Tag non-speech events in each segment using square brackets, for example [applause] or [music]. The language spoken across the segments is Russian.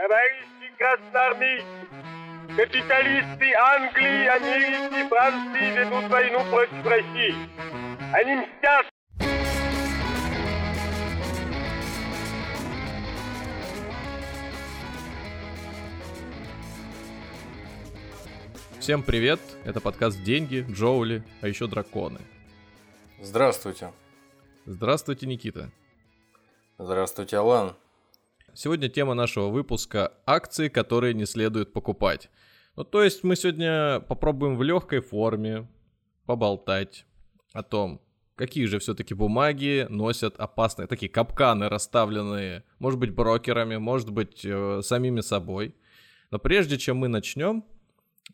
Товарищи красноармейцы, капиталисты Англии, Америки, Франции ведут войну против России. Они мстят Всем привет, это подкаст «Деньги», «Джоули», а еще «Драконы». Здравствуйте. Здравствуйте, Никита. Здравствуйте, Алан. Сегодня тема нашего выпуска – акции, которые не следует покупать. Ну, то есть мы сегодня попробуем в легкой форме поболтать о том, какие же все-таки бумаги носят опасные, такие капканы, расставленные, может быть, брокерами, может быть, э, самими собой. Но прежде чем мы начнем,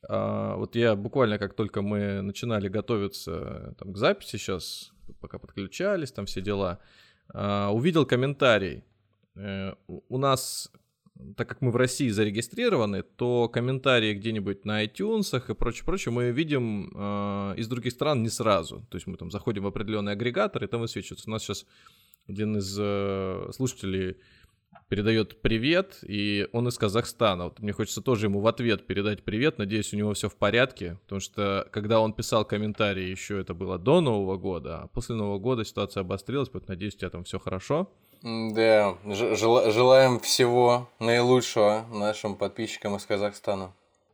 э, вот я буквально, как только мы начинали готовиться э, там, к записи сейчас, пока подключались, там все дела, э, увидел комментарий у нас, так как мы в России зарегистрированы, то комментарии где-нибудь на iTunes и прочее, прочее мы видим э, из других стран не сразу. То есть мы там заходим в определенный агрегатор, и там высвечивается. У нас сейчас один из э, слушателей передает привет, и он из Казахстана. Вот мне хочется тоже ему в ответ передать привет. Надеюсь, у него все в порядке, потому что когда он писал комментарии, еще это было до Нового года, а после Нового года ситуация обострилась, поэтому надеюсь, у тебя там все хорошо. Да, желаем всего наилучшего нашим подписчикам из Казахстана.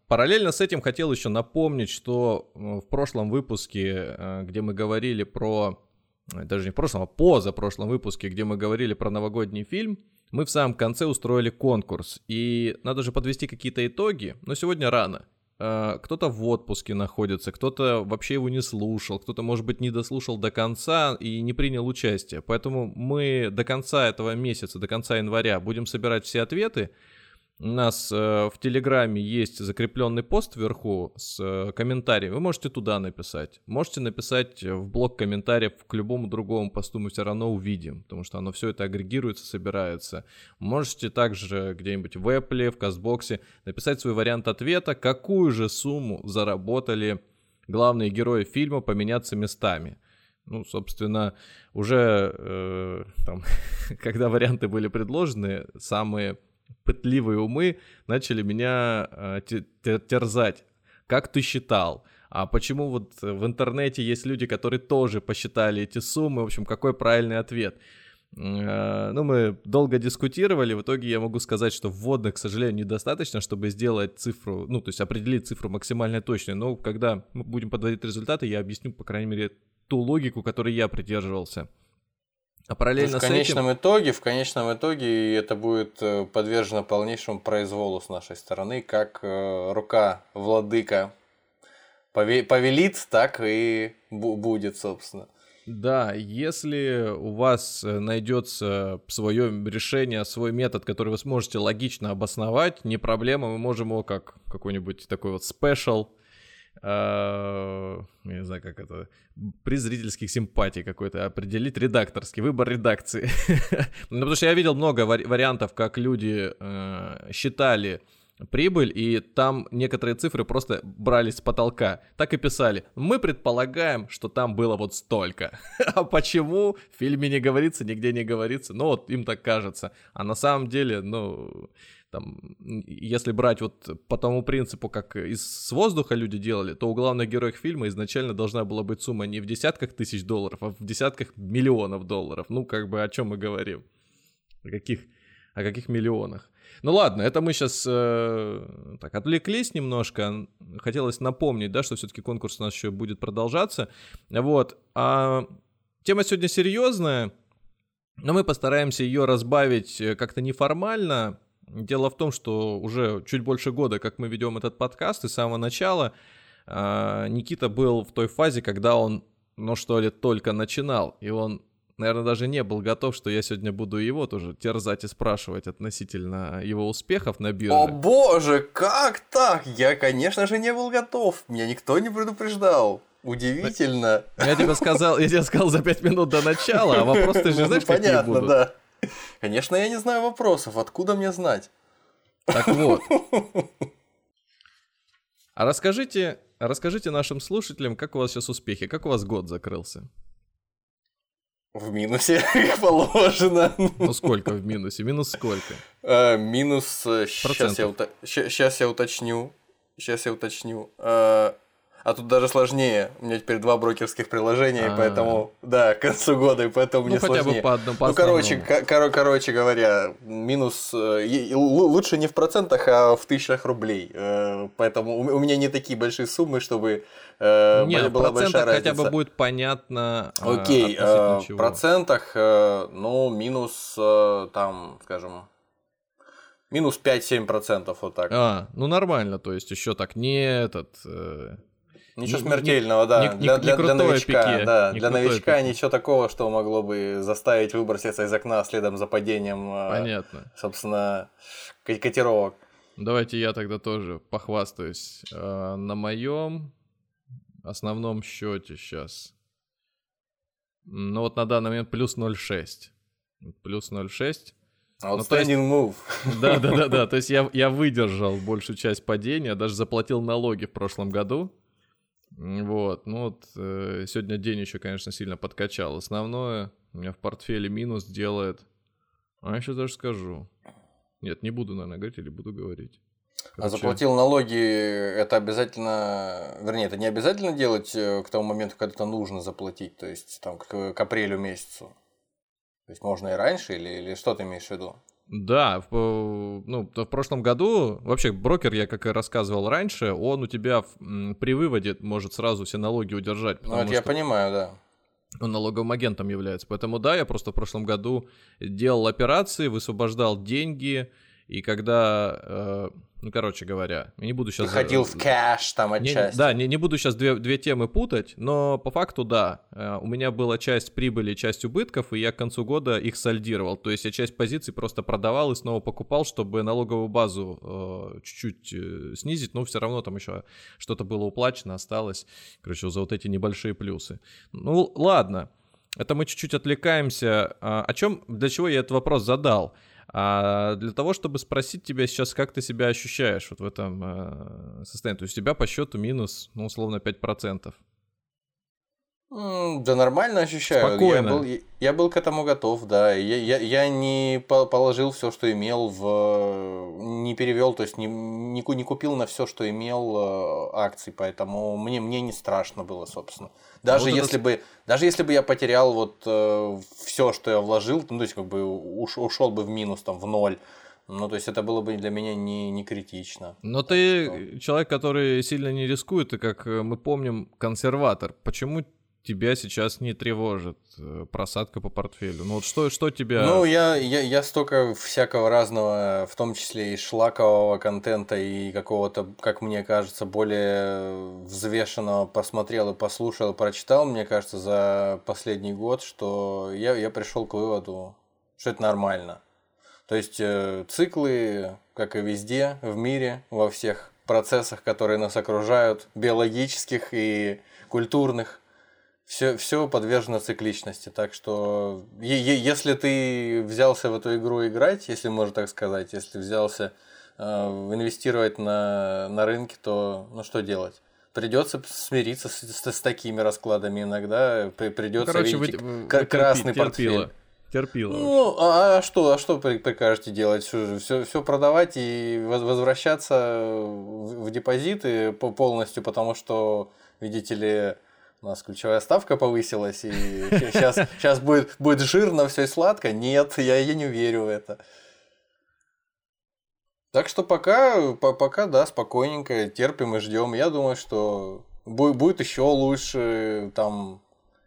Параллельно с этим хотел еще напомнить, что в прошлом выпуске, э, где мы говорили про, э, даже не в прошлом, а позапрошлом выпуске, где мы говорили про новогодний фильм, мы в самом конце устроили конкурс. И надо же подвести какие-то итоги, но сегодня рано. Э, кто-то в отпуске находится, кто-то вообще его не слушал, кто-то, может быть, не дослушал до конца и не принял участие. Поэтому мы до конца этого месяца, до конца января будем собирать все ответы, у нас э, в Телеграме есть закрепленный пост вверху с э, комментарием. Вы можете туда написать. Можете написать в блок комментариев к любому другому посту, мы все равно увидим, потому что оно все это агрегируется, собирается. Можете также где-нибудь в Apple, в Кастбоксе написать свой вариант ответа, какую же сумму заработали главные герои фильма поменяться местами. Ну, собственно, уже э, там, [laughs] когда варианты были предложены, самые пытливые умы начали меня э, терзать. Как ты считал? А почему вот в интернете есть люди, которые тоже посчитали эти суммы? В общем, какой правильный ответ? Э, ну, мы долго дискутировали, в итоге я могу сказать, что вводных, к сожалению, недостаточно, чтобы сделать цифру, ну, то есть определить цифру максимально точной, но когда мы будем подводить результаты, я объясню, по крайней мере, ту логику, которой я придерживался. А параллельно в конечном этим... итоге, в конечном итоге это будет э, подвержено полнейшему произволу с нашей стороны, как э, рука владыка повелит, так и будет, собственно. Да, если у вас э, найдется свое решение, свой метод, который вы сможете логично обосновать, не проблема, мы можем его как какой-нибудь такой вот спешл я не знаю, как это, при зрительских симпатий какой-то определить редакторский, выбор редакции. [laughs] ну, потому что я видел много вари- вариантов, как люди э, считали прибыль, и там некоторые цифры просто брались с потолка. Так и писали. Мы предполагаем, что там было вот столько. [laughs] а почему в фильме не говорится, нигде не говорится. Ну вот им так кажется. А на самом деле, ну, там, если брать вот по тому принципу, как из с воздуха люди делали, то у главных героев фильма изначально должна была быть сумма не в десятках тысяч долларов, а в десятках миллионов долларов. Ну, как бы о чем мы говорим? О каких, о каких миллионах? Ну ладно, это мы сейчас э, так отвлеклись немножко. Хотелось напомнить, да, что все-таки конкурс у нас еще будет продолжаться. Вот. А тема сегодня серьезная, но мы постараемся ее разбавить э, как-то неформально, Дело в том, что уже чуть больше года, как мы ведем этот подкаст, и с самого начала э, Никита был в той фазе, когда он, ну что ли, только начинал, и он, наверное, даже не был готов, что я сегодня буду его тоже терзать и спрашивать относительно его успехов на бирже. О боже, как так? Я, конечно же, не был готов, меня никто не предупреждал. Удивительно. Я тебе сказал, я тебе сказал за пять минут до начала, а вопрос ты же ну, знаешь, какие Понятно, будут? да. [laughs] Конечно, я не знаю вопросов. Откуда мне знать? Так вот. [laughs] А расскажите, расскажите нашим слушателям, как у вас сейчас успехи, как у вас год закрылся? В минусе, [laughs] как положено. Ну сколько в минусе? Минус сколько? А, минус... Сейчас я, уто... сейчас я уточню. Сейчас я уточню. А, а тут даже сложнее. У меня теперь два брокерских приложения, А-а-а. поэтому, да, к концу года, и поэтому ну, мне хотя сложнее. Бы по одному, по ну, короче, кор- короче говоря, минус э, лучше не в процентах, а в тысячах рублей. Э, поэтому у меня не такие большие суммы, чтобы э, Нет, была в большая хотя бы будет понятно. А, Окей, э, в процентах, э, ну, минус, э, там, скажем, минус 5-7% вот так. А, ну нормально, то есть еще так не этот... Э Ничего не, смертельного, не, да. Не, для, для, для новичка, пике, да. Для новичка пике. ничего такого, что могло бы заставить выброситься из окна следом за падением. А, Понятно. Собственно, котировок. Давайте я тогда тоже похвастаюсь. А, на моем основном счете сейчас. Ну вот на данный момент плюс 0,6. Плюс 0,6. Outstanding ну, move. Да, да, да, да. [laughs] То есть я, я выдержал большую часть падения, даже заплатил налоги в прошлом году. Вот, ну вот э, сегодня день еще, конечно, сильно подкачал. Основное у меня в портфеле минус делает... А я сейчас даже скажу. Нет, не буду, наверное, говорить или буду говорить. А Короче... А заплатил налоги, это обязательно, вернее, это не обязательно делать э, к тому моменту, когда это нужно заплатить, то есть там к, к апрелю месяцу. То есть можно и раньше, или, или что ты имеешь в виду? Да, в, ну, в прошлом году, вообще брокер, я как и рассказывал раньше, он у тебя в, при выводе может сразу все налоги удержать. Ну, это я понимаю, да. Он налоговым агентом является. Поэтому да, я просто в прошлом году делал операции, высвобождал деньги, и когда э, ну, короче говоря, не буду сейчас... Ходил в кэш там отчасти. Не, да, не, не буду сейчас две, две темы путать, но по факту да. Э, у меня была часть прибыли, часть убытков, и я к концу года их сальдировал. То есть я часть позиций просто продавал и снова покупал, чтобы налоговую базу э, чуть-чуть э, снизить, но все равно там еще что-то было уплачено, осталось. Короче, за вот эти небольшие плюсы. Ну, ладно. Это мы чуть-чуть отвлекаемся. А, о чем, для чего я этот вопрос задал? А для того, чтобы спросить тебя сейчас, как ты себя ощущаешь вот в этом э, состоянии. То есть у тебя по счету минус, ну, условно, 5%. Да нормально ощущаю. Спокойно. Я был, я был к этому готов, да. Я, я, я не положил все, что имел в... Не перевел, то есть не, не, не купил на все, что имел э, акций, поэтому мне, мне не страшно было, собственно. Даже вот если это... бы, даже если бы я потерял вот э, все, что я вложил, ну, то есть как бы уш, ушел бы в минус, там, в ноль, ну, то есть это было бы для меня не, не критично. Но ты что... человек, который сильно не рискует, и, как мы помним, консерватор. Почему тебя сейчас не тревожит э, просадка по портфелю? Ну вот что, что тебя... Ну, я, я, я столько всякого разного, в том числе и шлакового контента, и какого-то, как мне кажется, более взвешенного посмотрел и послушал, прочитал, мне кажется, за последний год, что я, я пришел к выводу, что это нормально. То есть э, циклы, как и везде в мире, во всех процессах, которые нас окружают, биологических и культурных, все, все подвержено цикличности. Так что, если ты взялся в эту игру играть, если можно так сказать, если взялся э, инвестировать на, на рынке, то ну что делать? Придется смириться с, с, с такими раскладами иногда. Придется Короче, видеть вы, вы красный терпила. портфель. Терпила. Ну, а, а что, а что прикажете делать? Все, все, все продавать и возвращаться в, в депозиты полностью, потому что, видите ли, у нас ключевая ставка повысилась, и сейчас, сейчас [laughs] будет, будет жирно, все и сладко. Нет, я, я не верю в это. Так что пока, пока, да, спокойненько терпим и ждем. Я думаю, что будет, будет еще лучше, там,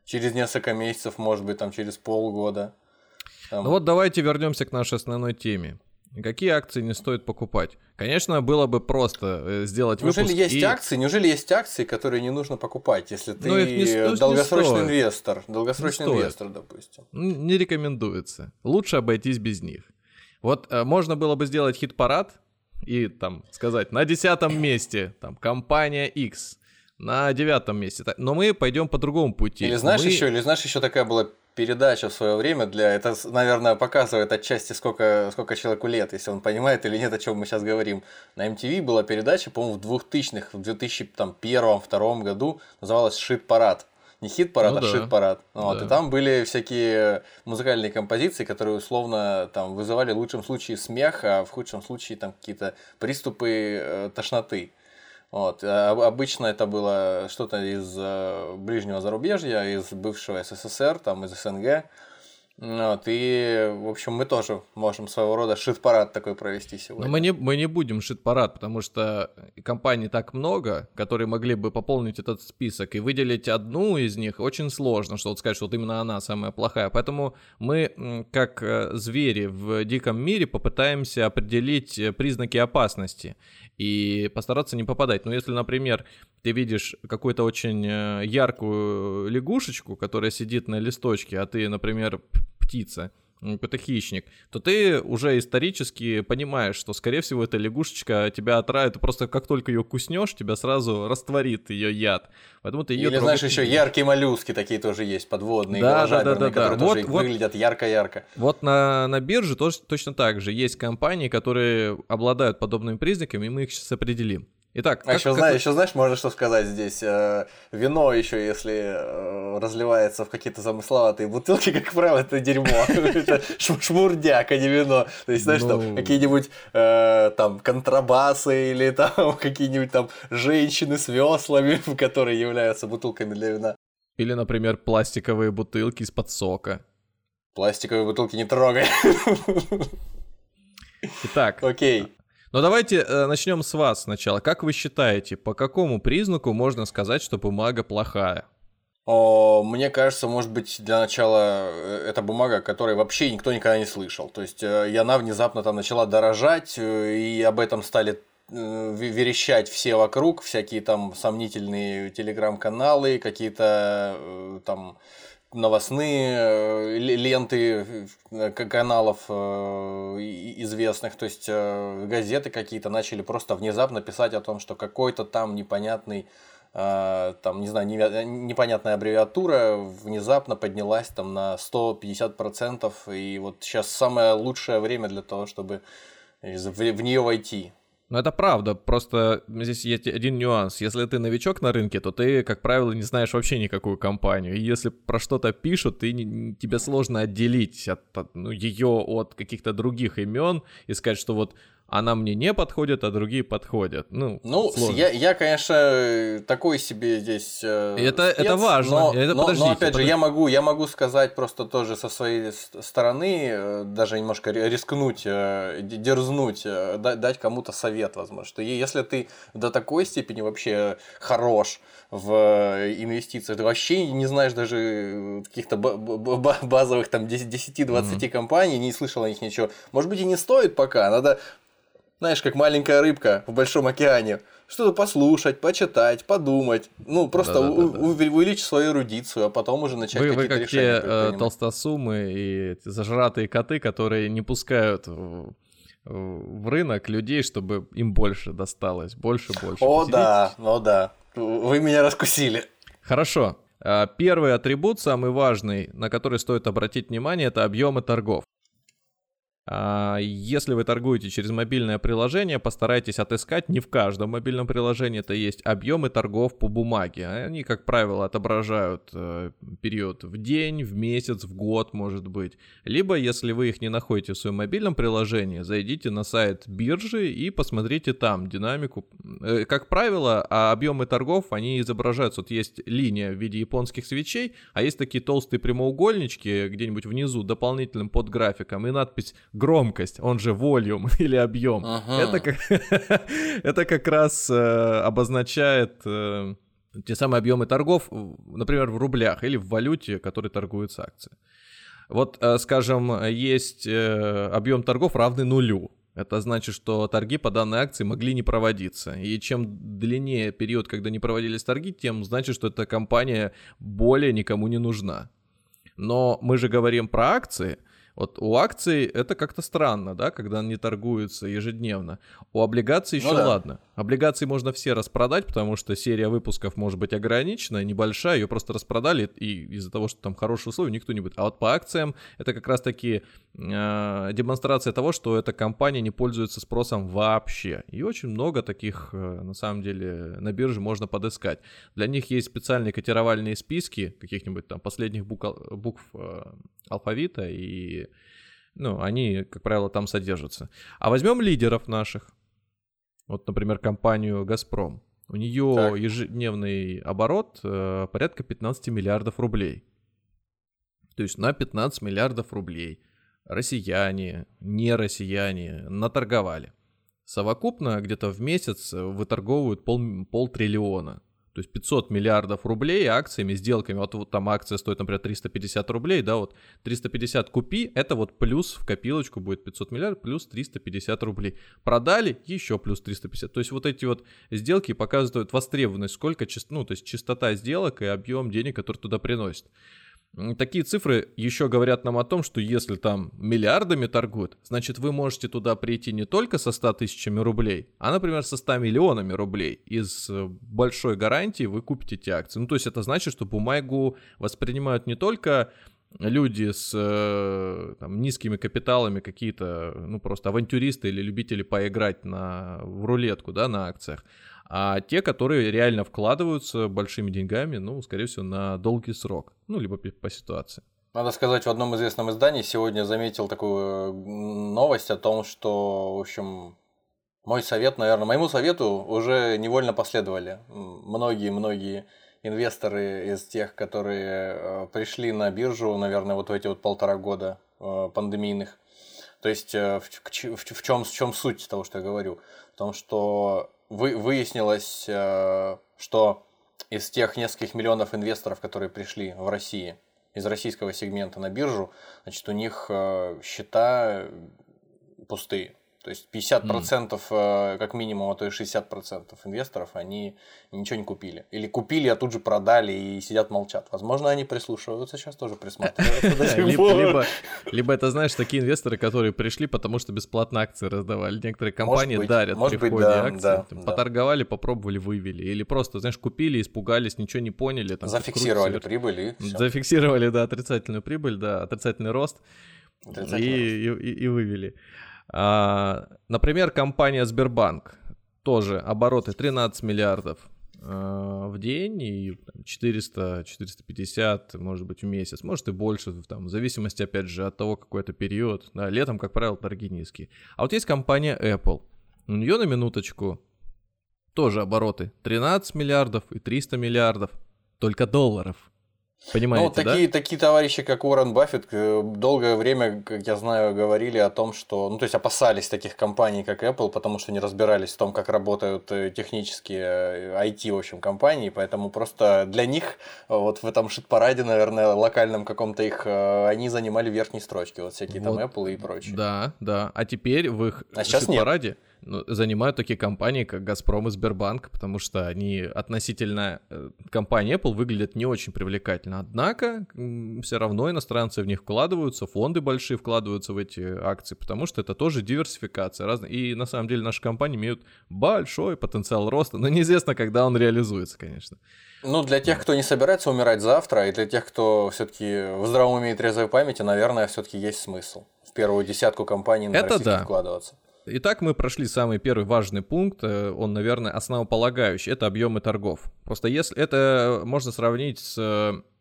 через несколько месяцев, может быть, там, через полгода. Там... Ну вот давайте вернемся к нашей основной теме. Какие акции не стоит покупать? Конечно, было бы просто э, сделать неужели выпуск. Есть и... акции, неужели есть акции, которые не нужно покупать, если ты ну, не, ну, долгосрочный не инвестор, долгосрочный не инвестор, допустим? Не рекомендуется. Лучше обойтись без них. Вот э, можно было бы сделать хит-парад и там сказать на десятом месте там компания X, на девятом месте. Но мы пойдем по другому пути. Или знаешь мы... еще, или знаешь еще такая была передача в свое время для... Это, наверное, показывает отчасти, сколько, сколько человеку лет, если он понимает или нет, о чем мы сейчас говорим. На MTV была передача, по-моему, в 2000-х, в 2001-2002 году, называлась «Шит-парад». Не хит-парад, ну, а да. шит-парад. Вот, да. И там были всякие музыкальные композиции, которые условно там вызывали в лучшем случае смех, а в худшем случае там какие-то приступы э, тошноты. Вот. А обычно это было что-то из э, ближнего зарубежья, из бывшего СССР, там, из СНГ. Вот, и, в общем, мы тоже можем своего рода шит-парад такой провести сегодня. Но мы не, мы не будем шит-парад, потому что компаний так много, которые могли бы пополнить этот список, и выделить одну из них очень сложно, что вот сказать, что вот именно она самая плохая. Поэтому мы, как э, звери в диком мире, попытаемся определить э, признаки опасности и постараться не попадать. Но если, например, ты видишь какую-то очень э, яркую лягушечку, которая сидит на листочке, а ты, например, птица, какой-то хищник, то ты уже исторически понимаешь, что, скорее всего, эта лягушечка тебя отравит, просто как только ее куснешь, тебя сразу растворит ее яд. Поэтому ты ее Или, знаешь, еще яркие моллюски такие тоже есть, подводные, да, да, да, да, которые да. тоже вот, выглядят ярко-ярко. Вот на, на бирже тоже, точно так же есть компании, которые обладают подобными признаками, и мы их сейчас определим. Итак, а как, еще, как... знаешь, еще знаешь, можно что сказать здесь. Э, вино еще, если э, разливается в какие-то замысловатые бутылки, как правило, это дерьмо. [laughs] Это шмурдяк, а не вино. То есть, знаешь, там ну. какие-нибудь э, там контрабасы или там [laughs] какие-нибудь там женщины с веслами, [laughs] которые являются бутылками для вина. Или, например, пластиковые бутылки из-под сока. Пластиковые бутылки не трогай. Итак. Окей. Но давайте э, начнем с вас сначала. Как вы считаете, по какому признаку можно сказать, что бумага плохая? О, мне кажется, может быть, для начала э, это бумага, о которой вообще никто никогда не слышал. То есть, э, и она внезапно там начала дорожать, э, и об этом стали верещать все вокруг, всякие там сомнительные телеграм-каналы, какие-то там новостные э, ленты э, каналов э, известных, то есть газеты какие-то начали просто внезапно писать о том, что какой-то там непонятный там, не знаю, непонятная аббревиатура внезапно поднялась там на 150%, и вот сейчас самое лучшее время для того, чтобы в нее войти. Ну, это правда, просто здесь есть один нюанс. Если ты новичок на рынке, то ты, как правило, не знаешь вообще никакую компанию. И если про что-то пишут, ты, тебе сложно отделить от, ну, ее от каких-то других имен и сказать, что вот она мне не подходит, а другие подходят. Ну, ну я, я, конечно, такой себе здесь э, это, спец, это важно. Но, это, но, но опять же, я могу, я могу сказать просто тоже со своей стороны, э, даже немножко рискнуть, э, дерзнуть, э, дать кому-то совет, возможно, что если ты до такой степени вообще хорош в инвестициях, ты вообще не знаешь даже каких-то базовых там 10-20 mm-hmm. компаний, не слышал о них ничего, может быть и не стоит пока, надо знаешь, как маленькая рыбка в большом океане. Что-то послушать, почитать, подумать. Ну, просто да, да, да, да. увеличить свою эрудицию, а потом уже начать вы, какие-то вы как те э, толстосумы и зажратые коты, которые не пускают в, рынок людей, чтобы им больше досталось. Больше, больше. О, да, ну да. Вы меня раскусили. Хорошо. А, первый атрибут, самый важный, на который стоит обратить внимание, это объемы торгов. А, если вы торгуете через мобильное приложение, постарайтесь отыскать, не в каждом мобильном приложении это есть, объемы торгов по бумаге. Они, как правило, отображают э, период в день, в месяц, в год, может быть. Либо, если вы их не находите в своем мобильном приложении, зайдите на сайт биржи и посмотрите там динамику. Э, как правило, а объемы торгов, они изображаются, вот есть линия в виде японских свечей, а есть такие толстые прямоугольнички где-нибудь внизу дополнительным под графиком и надпись громкость, он же волюм [laughs] или объем. Ага. Это, как, [laughs] это как раз э, обозначает э, те самые объемы торгов, например, в рублях или в валюте, которой торгуются акции. Вот, э, скажем, есть э, объем торгов равный нулю. Это значит, что торги по данной акции могли не проводиться. И чем длиннее период, когда не проводились торги, тем значит, что эта компания более никому не нужна. Но мы же говорим про акции, Вот у акций это как-то странно, да, когда они торгуются ежедневно. У облигаций еще ну, да. ладно. Облигации можно все распродать, потому что серия выпусков может быть ограничена, небольшая, ее просто распродали, и из-за того, что там хорошие условия, никто не будет. А вот по акциям это как раз-таки э, демонстрация того, что эта компания не пользуется спросом вообще. И очень много таких, э, на самом деле, на бирже можно подыскать. Для них есть специальные котировальные списки каких-нибудь там последних букв, букв э, алфавита и ну, они, как правило, там содержатся. А возьмем лидеров наших. Вот, например, компанию «Газпром». У нее так. ежедневный оборот э, порядка 15 миллиардов рублей. То есть на 15 миллиардов рублей россияне, не россияне наторговали. Совокупно где-то в месяц выторговывают пол, полтриллиона. То есть 500 миллиардов рублей акциями, сделками. Вот, вот там акция стоит, например, 350 рублей, да, вот 350 купи, это вот плюс в копилочку будет 500 миллиардов, плюс 350 рублей. Продали, еще плюс 350. То есть вот эти вот сделки показывают востребованность, сколько, ну, то есть частота сделок и объем денег, который туда приносит. Такие цифры еще говорят нам о том, что если там миллиардами торгуют, значит вы можете туда прийти не только со 100 тысячами рублей, а, например, со 100 миллионами рублей. Из э, большой гарантии вы купите эти акции. Ну, то есть это значит, что бумагу воспринимают не только люди с э, там, низкими капиталами, какие-то, ну, просто авантюристы или любители поиграть на, в рулетку, да, на акциях, а те, которые реально вкладываются большими деньгами, ну, скорее всего, на долгий срок, ну, либо по ситуации. Надо сказать, в одном известном издании сегодня заметил такую новость о том, что, в общем, мой совет, наверное, моему совету уже невольно последовали многие-многие инвесторы из тех, которые э, пришли на биржу, наверное, вот в эти вот полтора года э, пандемийных. То есть э, в, в, в, чем, в чем суть того, что я говорю? В том, что вы, выяснилось, э, что из тех нескольких миллионов инвесторов, которые пришли в России, из российского сегмента на биржу, значит, у них э, счета пустые. То есть 50% mm. как минимум, а то и 60% инвесторов, они ничего не купили. Или купили, а тут же продали и сидят молчат. Возможно, они прислушиваются, сейчас тоже присматриваются либо, либо это, знаешь, такие инвесторы, которые пришли, потому что бесплатно акции раздавали. Некоторые компании дарят при входе акции. Поторговали, попробовали, вывели. Или просто, знаешь, купили, испугались, ничего не поняли. Зафиксировали прибыль и Зафиксировали, да, отрицательную прибыль, да, отрицательный рост. И, и, и вывели. А, например, компания Сбербанк. Тоже обороты 13 миллиардов а, в день и 400-450, может быть, в месяц, может и больше, там, в зависимости, опять же, от того, какой это период. Да, летом, как правило, торги низкие. А вот есть компания Apple. У нее на минуточку тоже обороты 13 миллиардов и 300 миллиардов, только долларов. Понимаете, ну, такие, да? такие товарищи, как Уоррен Баффет, э, долгое время, как я знаю, говорили о том, что, ну, то есть опасались таких компаний, как Apple, потому что не разбирались в том, как работают э, технические IT, э, в общем, компании, поэтому просто для них вот в этом шит-параде, наверное, локальном каком-то их, они занимали верхние строчки, вот всякие вот, там Apple и прочие. Да, да, а теперь в их а шит-параде... Нет занимают такие компании, как Газпром и Сбербанк, потому что они относительно э, компании Apple выглядят не очень привлекательно. Однако все равно иностранцы в них вкладываются, фонды большие вкладываются в эти акции, потому что это тоже диверсификация. Разные. И на самом деле наши компании имеют большой потенциал роста, но неизвестно, когда он реализуется, конечно. Ну, для тех, кто не собирается умирать завтра, и для тех, кто все-таки в здравом уме и трезвой памяти, наверное, все-таки есть смысл в первую десятку компаний на это да. вкладываться. Итак, мы прошли самый первый важный пункт, э, он, наверное, основополагающий, это объемы торгов. Просто если это можно сравнить с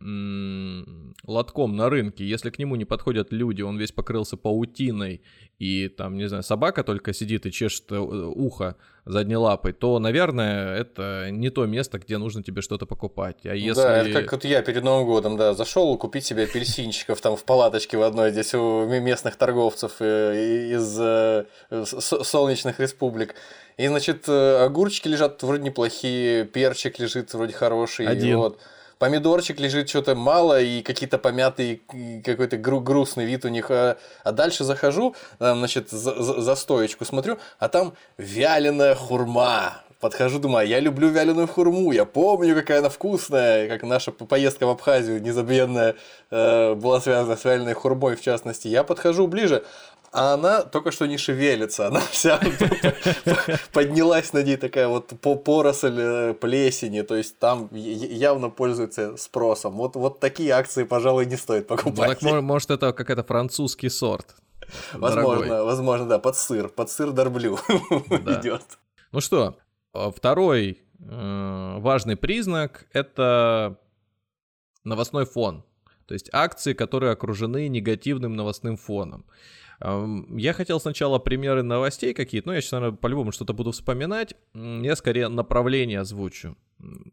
м- лотком на рынке, если к нему не подходят люди, он весь покрылся паутиной, и там, не знаю, собака только сидит и чешет э, ухо задней лапой, то, наверное, это не то место, где нужно тебе что-то покупать. А если... Да, это как вот я перед Новым годом, да, зашел купить себе апельсинчиков там в палаточке в одной здесь у местных торговцев э, из э, солнечных республик. И, значит, огурчики лежат вроде неплохие, перчик лежит вроде хороший. Один. Вот помидорчик лежит что-то мало и какие-то помятые, какой-то гру- грустный вид у них. А, а дальше захожу, значит, за, за стоечку смотрю, а там вяленая хурма Подхожу, думаю, я люблю вяленую хурму, я помню, какая она вкусная, как наша поездка в Абхазию незабвенная э, была связана с вяленой хурмой в частности. Я подхожу ближе, а она только что не шевелится, она вся поднялась на ней такая вот поросль э, плесени, то есть там явно пользуется спросом. Вот, вот такие акции, пожалуй, не стоит покупать. Ну, так, может, это какой-то французский сорт. Возможно, дорогой. возможно, да, под сыр, под сыр дорблю да. [laughs] идет. Ну что, а, второй э, важный признак это новостной фон. То есть акции, которые окружены негативным новостным фоном. Я хотел сначала примеры новостей какие-то, но я сейчас, наверное, по-любому что-то буду вспоминать. Я скорее направление озвучу.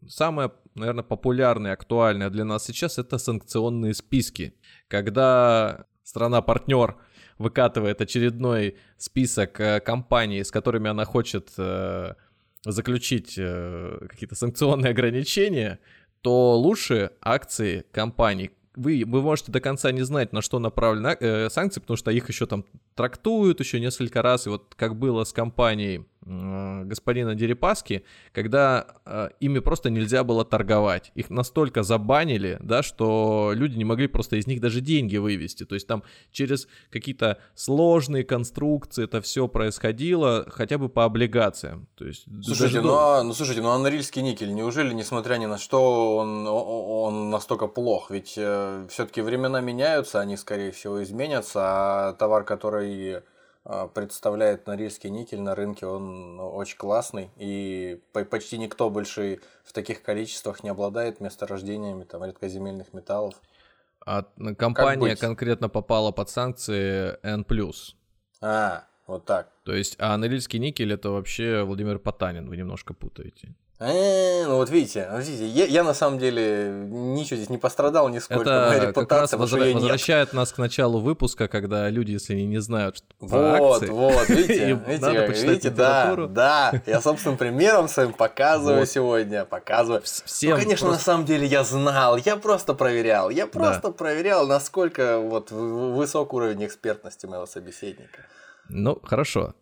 Самое, наверное, популярное, актуальное для нас сейчас это санкционные списки. Когда страна-партнер выкатывает очередной список э, компаний, с которыми она хочет э, заключить э, какие-то санкционные ограничения, то лучше акции компаний, вы, вы можете до конца не знать, на что направлены э, санкции, потому что их еще там трактуют еще несколько раз, и вот как было с компанией господина Дерипаски, когда э, ими просто нельзя было торговать. Их настолько забанили, да, что люди не могли просто из них даже деньги вывести. То есть там через какие-то сложные конструкции это все происходило, хотя бы по облигациям. То есть, слушайте, даже... ну, а, ну слушайте, ну а Норильский никель, неужели, несмотря ни на что, он, он настолько плох? Ведь э, все-таки времена меняются, они, скорее всего, изменятся, а товар, который представляет Норильский никель на рынке, он очень классный, и почти никто больше в таких количествах не обладает месторождениями там, редкоземельных металлов. А компания конкретно попала под санкции N+. А, вот так. То есть, а Норильский никель это вообще Владимир Потанин, вы немножко путаете. Э, ну вот видите, видите я, я на самом деле ничего здесь не пострадал нисколько. Это Моя репутация, как раз возвра- возвращает нет. нас к началу выпуска, когда люди, если они не знают что Вот, акции, вот, [laughs] видите, видите, видите да, да, я собственным примером своим показываю сегодня, показываю. Всем ну, конечно, просто... на самом деле я знал, я просто проверял, я просто проверял, насколько вот высок уровень экспертности моего собеседника. Ну, хорошо.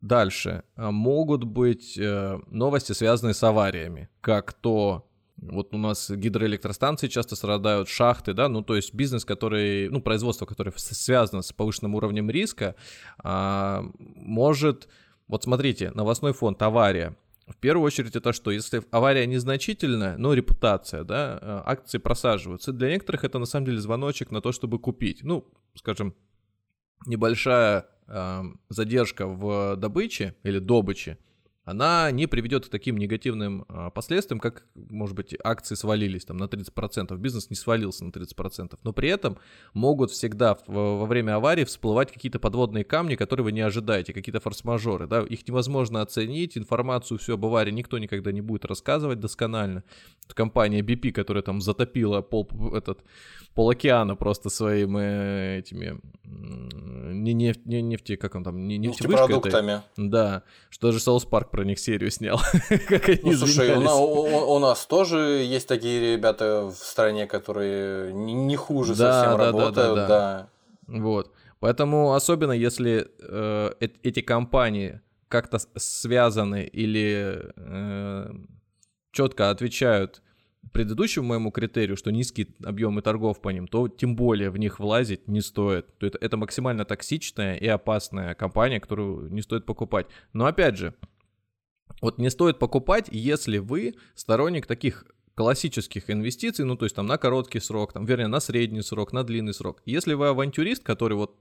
Дальше. А, могут быть э, новости, связанные с авариями, как то вот у нас гидроэлектростанции часто страдают, шахты, да, ну то есть бизнес, который, ну производство, которое связано с повышенным уровнем риска, а, может, вот смотрите, новостной фонд, авария, в первую очередь это что? Если авария незначительная, но репутация, да, а, акции просаживаются. Для некоторых это на самом деле звоночек на то, чтобы купить. Ну, скажем, небольшая задержка в добыче или добыче, она не приведет к таким негативным а, последствиям, как, может быть, акции свалились там на 30%, бизнес не свалился на 30%, но при этом могут всегда во время аварии всплывать какие-то подводные камни, которые вы не ожидаете, какие-то форс-мажоры, да, их невозможно оценить, информацию всю об аварии никто никогда не будет рассказывать досконально. Компания BP, которая там затопила пол, этот, пол океана просто своими этими не, нефть, не нефти, как он там, не нефтевышка. Это, да, что даже Соус Парк про них серию снял. [laughs] как они ну, слушай, у, у, у нас тоже есть такие ребята в стране, которые не, не хуже да, совсем да, работают, да, да, да. Вот. Поэтому особенно если э, эти компании как-то связаны или э, четко отвечают предыдущему моему критерию, что низкие объемы торгов по ним, то тем более в них влазить не стоит. То это, это максимально токсичная и опасная компания, которую не стоит покупать. Но опять же, вот не стоит покупать, если вы сторонник таких классических инвестиций, ну, то есть там на короткий срок, там, вернее, на средний срок, на длинный срок. Если вы авантюрист, который вот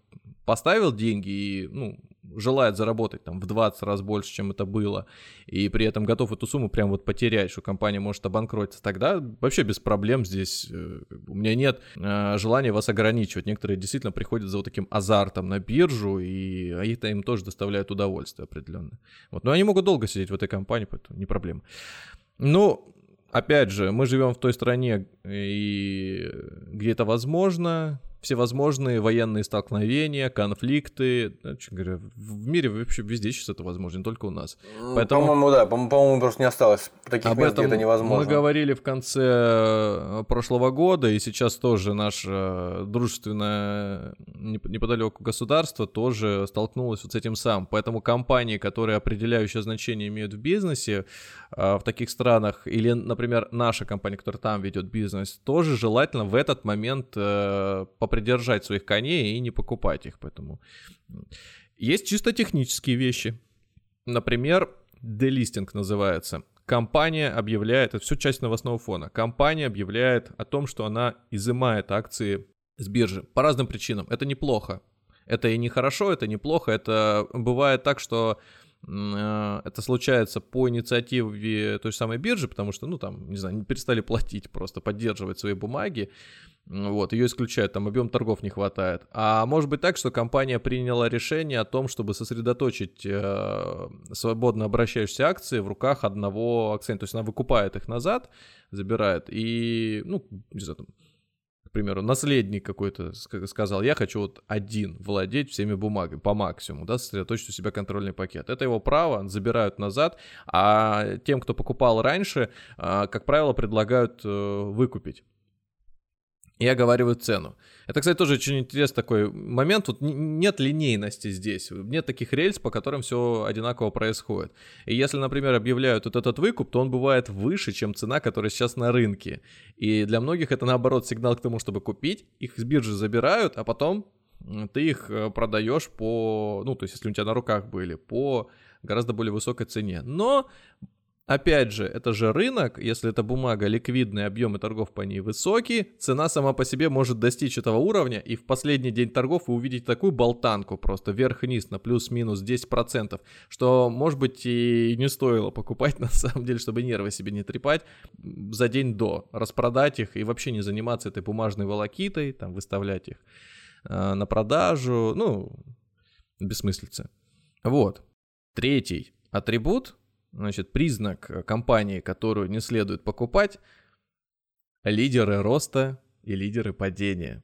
поставил деньги и, ну, желает заработать там в 20 раз больше, чем это было, и при этом готов эту сумму прям вот потерять, что компания может обанкротиться, тогда вообще без проблем здесь э, у меня нет э, желания вас ограничивать. Некоторые действительно приходят за вот таким азартом на биржу, и это им тоже доставляет удовольствие определенно. Вот. Но они могут долго сидеть в этой компании, поэтому не проблема. Ну, опять же, мы живем в той стране, и где это возможно, всевозможные военные столкновения, конфликты. Говоря, в мире вообще везде сейчас это возможно, не только у нас. Поэтому... По-моему, да, по-моему, просто не осталось таких Об мест, этом где это невозможно. Мы говорили в конце э, прошлого года, и сейчас тоже наше дружественное неподалеку государство тоже столкнулось вот с этим сам. Поэтому компании, которые определяющее значение имеют в бизнесе, э, в таких странах, или, например, наша компания, которая там ведет бизнес, тоже желательно в этот момент э, попридержать своих коней и не покупать их. Поэтому есть чисто технические вещи. Например, делистинг называется. Компания объявляет, это все часть новостного фона, компания объявляет о том, что она изымает акции с биржи по разным причинам. Это неплохо. Это и не хорошо, это неплохо. Это бывает так, что это случается по инициативе той же самой биржи, потому что, ну, там, не знаю, не перестали платить, просто поддерживать свои бумаги. Вот, ее исключают, там объем торгов не хватает. А может быть так, что компания приняла решение о том, чтобы сосредоточить э, свободно обращающиеся акции в руках одного акционера. То есть она выкупает их назад, забирает и, ну, не знаю, там, примеру, наследник какой-то сказал, я хочу вот один владеть всеми бумагами по максимуму, да, сосредоточить у себя контрольный пакет. Это его право, забирают назад, а тем, кто покупал раньше, э, как правило, предлагают э, выкупить и оговаривают цену. Это, кстати, тоже очень интересный такой момент. Тут нет линейности здесь, нет таких рельс, по которым все одинаково происходит. И если, например, объявляют вот этот выкуп, то он бывает выше, чем цена, которая сейчас на рынке. И для многих это, наоборот, сигнал к тому, чтобы купить. Их с биржи забирают, а потом ты их э, продаешь по, ну, то есть если у тебя на руках были, по гораздо более высокой цене. Но Опять же, это же рынок, если эта бумага ликвидная, объемы торгов по ней высокие, цена сама по себе может достичь этого уровня, и в последний день торгов вы увидите такую болтанку просто вверх-вниз на плюс-минус 10%, что, может быть, и не стоило покупать [laughs] на самом деле, чтобы нервы себе не трепать за день до, распродать их и вообще не заниматься этой бумажной волокитой, там, выставлять их э, на продажу, ну, бессмыслица. Вот. Третий атрибут значит, признак э, компании, которую не следует покупать, лидеры роста и лидеры падения.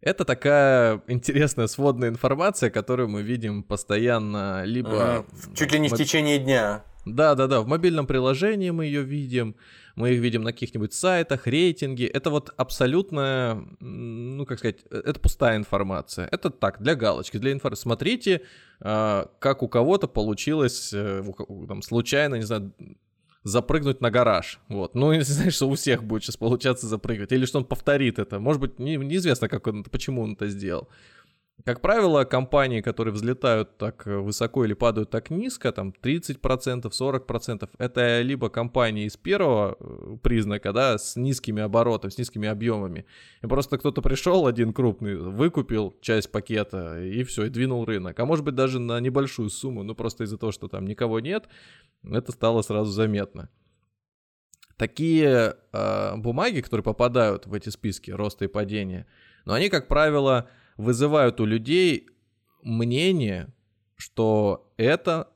Это такая интересная сводная информация, которую мы видим постоянно либо... Чуть ли не в течение дня. Да, да, да. В мобильном приложении мы ее видим, мы их видим на каких-нибудь сайтах, рейтинги. Это вот абсолютно, ну как сказать, э, это пустая информация. Это так, для галочки, для информации. Смотрите, а, как у кого-то получилось э, там, случайно, не знаю, запрыгнуть на гараж. Вот. Ну, [laughs] не знаешь, что у всех будет сейчас получаться запрыгивать. Или что он повторит это. Может быть, не, неизвестно, как он, почему он это сделал. Как правило, компании, которые взлетают так э, высоко или падают так низко, там 30%, 40%, это либо компании из первого э, признака, да, с низкими оборотами, с низкими объемами. И просто кто-то пришел, один крупный, выкупил часть пакета и все, и двинул рынок. А может быть даже на небольшую сумму, ну просто из-за того, что там никого нет, это стало сразу заметно. Такие э, бумаги, которые попадают в эти списки роста и падения, но они, как правило, вызывают у людей мнение, что это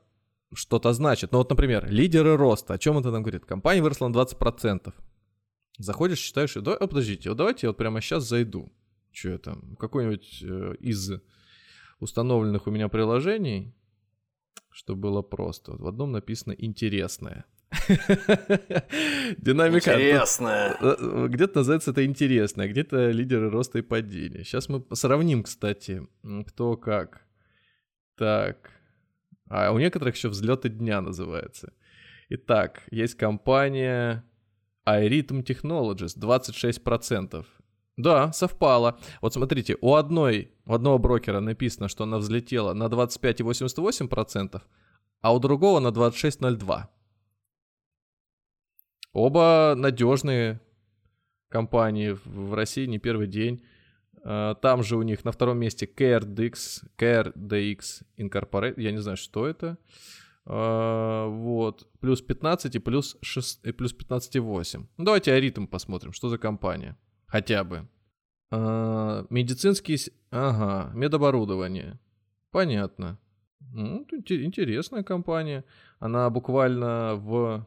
что-то значит. Ну вот, например, лидеры роста. О чем это нам говорит? Компания выросла на 20%. Заходишь, считаешь, да, о, подождите, вот давайте я вот прямо сейчас зайду. Что это? Какой-нибудь э, из установленных у меня приложений, что было просто. Вот в одном написано «интересное». [laughs] Динамика. Интересная. Э, где-то называется это интересно, где-то лидеры роста и падения. Сейчас мы сравним, кстати, кто как. Так. А у некоторых еще взлеты дня называется. Итак, есть компания iRhythm Technologies, 26%. Да, совпало. Вот смотрите, у одной, у одного брокера написано, что она взлетела на 25,88%, а у другого на 26,02%. Оба надежные компании в России не первый день. А, там же у них на втором месте CareDX, CareDX Incorporated, я не знаю, что это. А, вот, плюс 15 и плюс, 6, и плюс 15,8. Ну, давайте аритм посмотрим, что за компания. Хотя бы. А, медицинский, ага, медоборудование. Понятно. Ну, интересная компания. Она буквально в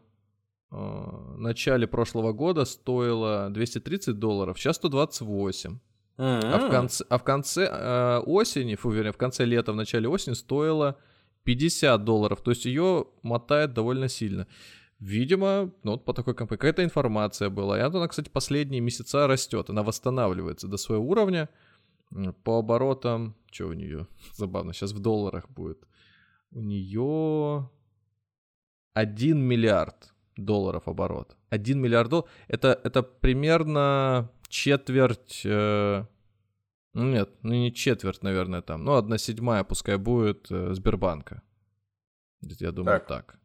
в начале прошлого года стоила 230 долларов, сейчас 128. А в конце, а в конце э, осени, фу, вернее, в конце лета, в начале осени стоила 50 долларов. То есть ее мотает довольно сильно. Видимо, ну вот по такой компании какая-то информация была. И она, кстати, последние месяца растет. Она восстанавливается до своего уровня. По оборотам, что у нее? [laughs] Забавно, сейчас в долларах будет. У нее 1 миллиард долларов оборот. 1 миллиард долларов. Это, это примерно четверть... Э, ну нет, ну не четверть, наверное, там. Ну, одна седьмая пускай будет э, Сбербанка. Я думаю, так. так.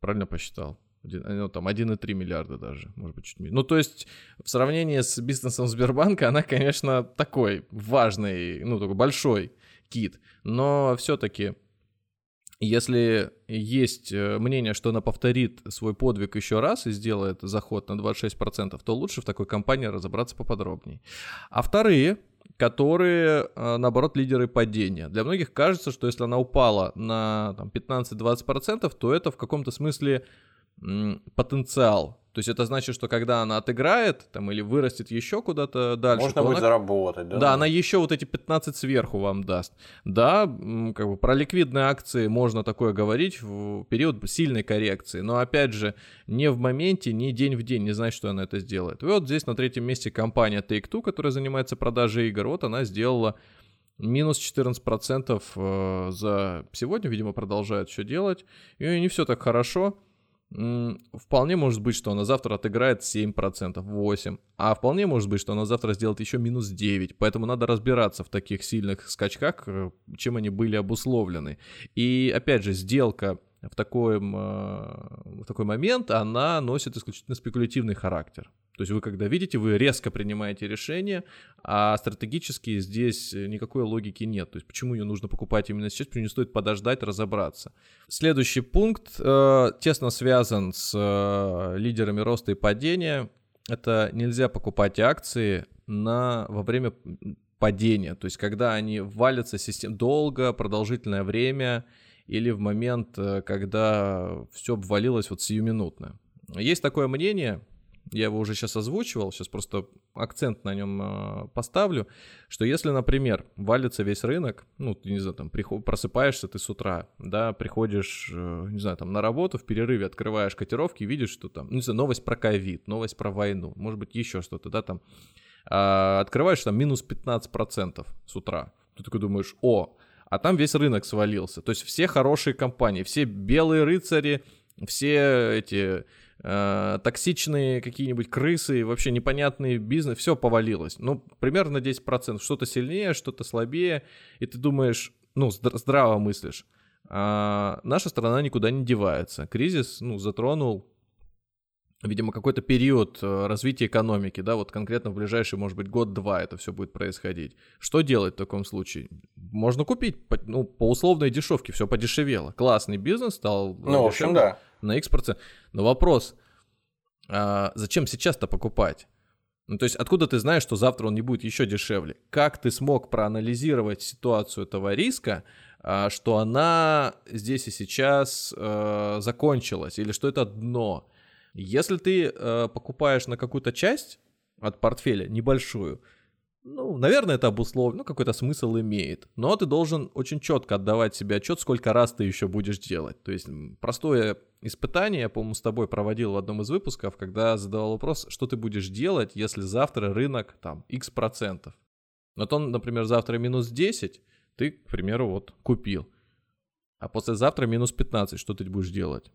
Правильно посчитал? Один, ну, там 1,3 миллиарда даже, может быть, чуть меньше. Ну, то есть, в сравнении с бизнесом Сбербанка, она, конечно, такой важный, ну, такой большой кит. Но все-таки если есть э, мнение, что она повторит свой подвиг еще раз и сделает заход на 26%, то лучше в такой компании разобраться поподробнее. А вторые, которые, э, наоборот, лидеры падения. Для многих кажется, что если она упала на 15-20%, то это в каком-то смысле потенциал то есть это значит, что когда она отыграет там или вырастет еще куда-то дальше, можно будет она... заработать, да? Да, она еще вот эти 15 сверху вам даст. Да, как бы про ликвидные акции можно такое говорить в период сильной коррекции, но опять же не в моменте, не день в день, не знать, что она это сделает. И вот здесь на третьем месте компания Take-Two, которая занимается продажей игр, вот она сделала минус 14% э, за сегодня, видимо, продолжает еще делать. И не все так хорошо вполне может быть, что она завтра отыграет 7%, 8%, а вполне может быть, что она завтра сделает еще минус 9%, поэтому надо разбираться в таких сильных скачках, э, чем они были обусловлены. И опять же, сделка в такой, в такой момент, она носит исключительно спекулятивный характер. То есть вы когда видите, вы резко принимаете решение, а стратегически здесь никакой логики нет. То есть почему ее нужно покупать именно сейчас, почему не стоит подождать, разобраться. Следующий пункт э, тесно связан с э, лидерами роста и падения. Это нельзя покупать акции на, во время падения. То есть когда они валятся систем долго, продолжительное время или в момент, э, когда все обвалилось вот сиюминутно. Есть такое мнение, я его уже сейчас озвучивал, сейчас просто акцент на нем э, поставлю, что если, например, валится весь рынок, ну, ты, не знаю, там, приход, просыпаешься ты с утра, да, приходишь, э, не знаю, там, на работу, в перерыве открываешь котировки, видишь, что там, ну, не знаю, новость про ковид, новость про войну, может быть, еще что-то, да, там, э, открываешь там минус 15% с утра, ты такой думаешь, о, а там весь рынок свалился, то есть все хорошие компании, все белые рыцари, все эти э, токсичные какие-нибудь крысы, вообще непонятный бизнес, все повалилось. Ну, примерно 10%. Что-то сильнее, что-то слабее. И ты думаешь, ну, здраво мыслишь. А наша страна никуда не девается. Кризис, ну, затронул видимо, какой-то период э, развития экономики, да, вот конкретно в ближайший, может быть, год-два это все будет происходить. Что делать в таком случае? Можно купить, ну, по условной дешевке, все подешевело. Классный бизнес стал. Ну, в общем, да на X процент. Но вопрос, а зачем сейчас-то покупать? Ну, то есть откуда ты знаешь, что завтра он не будет еще дешевле? Как ты смог проанализировать ситуацию этого риска, а, что она здесь и сейчас э, закончилась, или что это дно? Если ты э, покупаешь на какую-то часть от портфеля, небольшую, ну, наверное, это обусловлено, ну, какой-то смысл имеет. Но ты должен очень четко отдавать себе отчет, сколько раз ты еще будешь делать. То есть простое испытание, я, по-моему, с тобой проводил в одном из выпусков, когда задавал вопрос, что ты будешь делать, если завтра рынок там x процентов. Вот он, например, завтра минус 10, ты, к примеру, вот купил. А послезавтра минус 15, что ты будешь делать?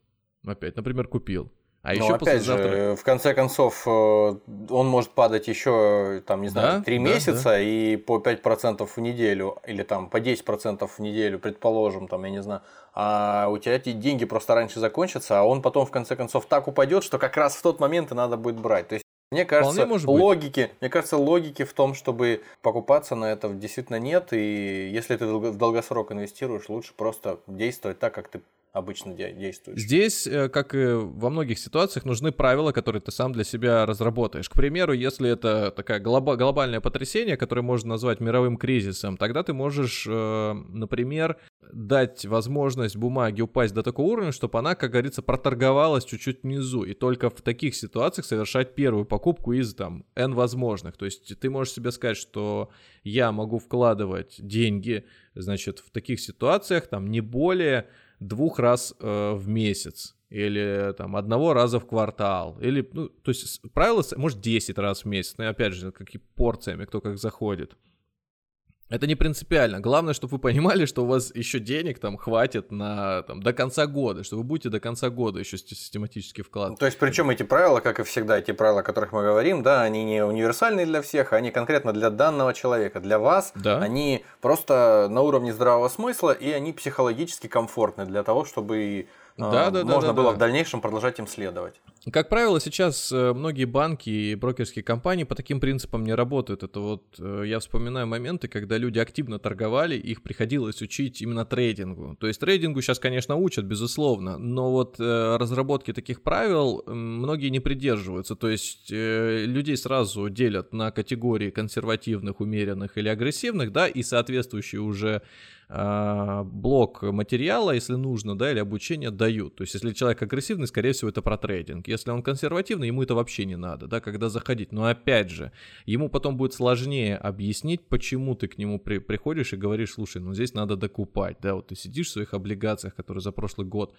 Опять, например, купил. А еще опять же, в конце концов, э, он может падать еще, там, не знаю, да? 3 да, месяца да. и по 5% в неделю, или там по 10% в неделю, предположим, там, я не знаю. А у тебя эти деньги просто раньше закончатся, а он потом в конце концов так упадет, что как раз в тот момент и надо будет брать. То есть мне кажется, логики, мне кажется, логики в том, чтобы покупаться на это действительно нет. И если ты в долгосрок инвестируешь, лучше просто действовать так, как ты обычно действуешь. Здесь, э, как и во многих ситуациях, нужны правила, которые ты сам для себя разработаешь. К примеру, если это такая глоба- глобальное потрясение, которое можно назвать мировым кризисом, тогда ты можешь, э, например, дать возможность бумаге упасть до такого уровня, чтобы она, как говорится, проторговалась чуть-чуть внизу, и только в таких ситуациях совершать первую покупку из там N возможных. То есть ты можешь себе сказать, что я могу вкладывать деньги, значит, в таких ситуациях там не более двух раз э, в месяц или там одного раза в квартал, или, ну, то есть правило, может, 10 раз в месяц, но опять же, какие порциями, кто как заходит. Это не принципиально. Главное, чтобы вы понимали, что у вас еще денег там хватит на там, до конца года, что вы будете до конца года еще систематически вкладывать. То есть, причем эти правила, как и всегда, эти правила, о которых мы говорим, да, они не универсальные для всех, они конкретно для данного человека, для вас. Да. Они просто на уровне здравого смысла и они психологически комфортны для того, чтобы да, да, можно да, было да. в дальнейшем продолжать им следовать. Как правило, сейчас э, многие банки и брокерские компании по таким принципам не работают. Это вот э, я вспоминаю моменты, когда люди активно торговали, их приходилось учить именно трейдингу. То есть трейдингу сейчас, конечно, учат, безусловно, но вот э, разработки таких правил многие не придерживаются. То есть людей сразу делят на категории консервативных, умеренных или агрессивных, да, и соответствующие уже а, блок материала, если нужно, да, или обучение дают. То есть, если человек агрессивный, скорее всего, это про трейдинг. Если он консервативный, ему это вообще не надо, да, когда заходить. Но опять же, ему потом будет сложнее объяснить, почему ты к нему при, приходишь и говоришь, слушай, ну здесь надо докупать, да, вот ты сидишь в своих облигациях, которые за прошлый год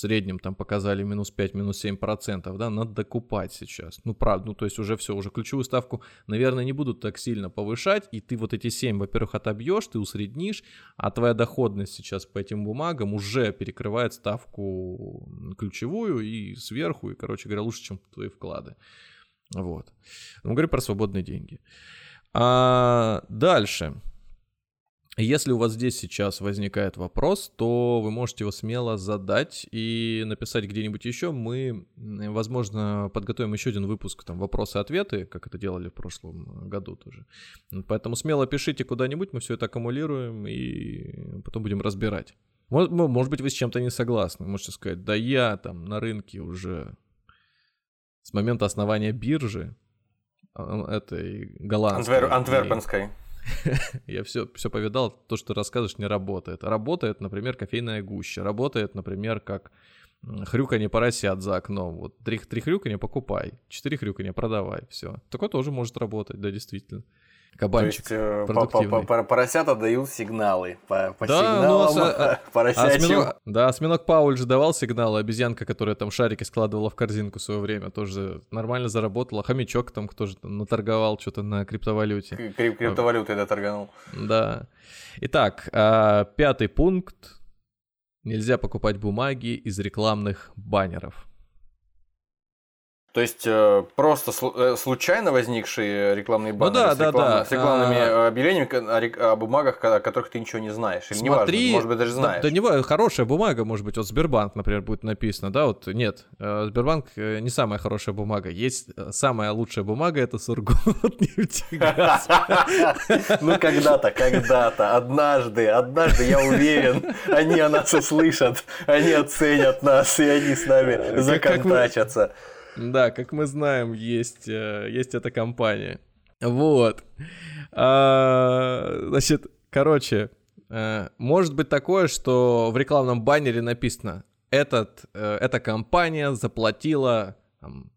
в среднем там показали минус 5, минус 7 процентов, да, надо докупать сейчас. Ну, правда, ну, то есть уже все, уже ключевую ставку, наверное, не будут так сильно повышать, и ты вот эти 7, во-первых, отобьешь, ты усреднишь, а твоя доходность сейчас по этим бумагам уже перекрывает ставку ключевую и сверху, и, короче говоря, лучше, чем твои вклады. Вот. Мы говорим про свободные деньги. А дальше. Если у вас здесь сейчас возникает вопрос, то вы можете его смело задать и написать где-нибудь еще. Мы, возможно, подготовим еще один выпуск, там, вопросы-ответы, как это делали в прошлом году тоже. Поэтому смело пишите куда-нибудь, мы все это аккумулируем и потом будем разбирать. Может, может быть, вы с чем-то не согласны. Можете сказать, да я там на рынке уже с момента основания биржи а, этой голландской. Антвер... Антверпенской. [laughs] Я все, все повидал, то, что рассказываешь, не работает. Работает, например, кофейная гуща. Работает, например, как хрюканье поросят за окном. Вот три, три хрюканья покупай, четыре хрюканья продавай, все. Такое тоже может работать, да, действительно. Кабанчик То есть, э, поросята дают сигналы. По, по да, сигналам ну, а, [laughs] а, поросячьим. Осьминог, да, осьминог Пауль же давал сигналы. Обезьянка, которая там шарики складывала в корзинку в свое время, тоже нормально заработала. Хомячок там кто же наторговал что-то на криптовалюте. Крип криптовалютой да, торганул. Да. Итак, а, пятый пункт. Нельзя покупать бумаги из рекламных баннеров. То есть э, просто э, случайно возникшие рекламные баннеры ну, да, с, да, реклам... да. с рекламными а... объявлениями о, бумагах, о которых ты ничего не знаешь. Или Смотри, неважно, может быть, даже знаешь. Да, да не хорошая бумага, может быть, вот Сбербанк, например, будет написано, да, вот нет, Сбербанк не самая хорошая бумага. Есть самая лучшая бумага, это Сургутнефтегаз. [laughs] [laughs] Ну, когда-то, когда-то, однажды, однажды, я уверен, [laughs] они о нас услышат, они оценят нас, и они с нами законтачатся. Да, как мы знаем, есть, э, есть эта компания. Вот. А, значит, короче, э, может быть такое, что в рекламном баннере написано, этот, э, эта компания заплатила там,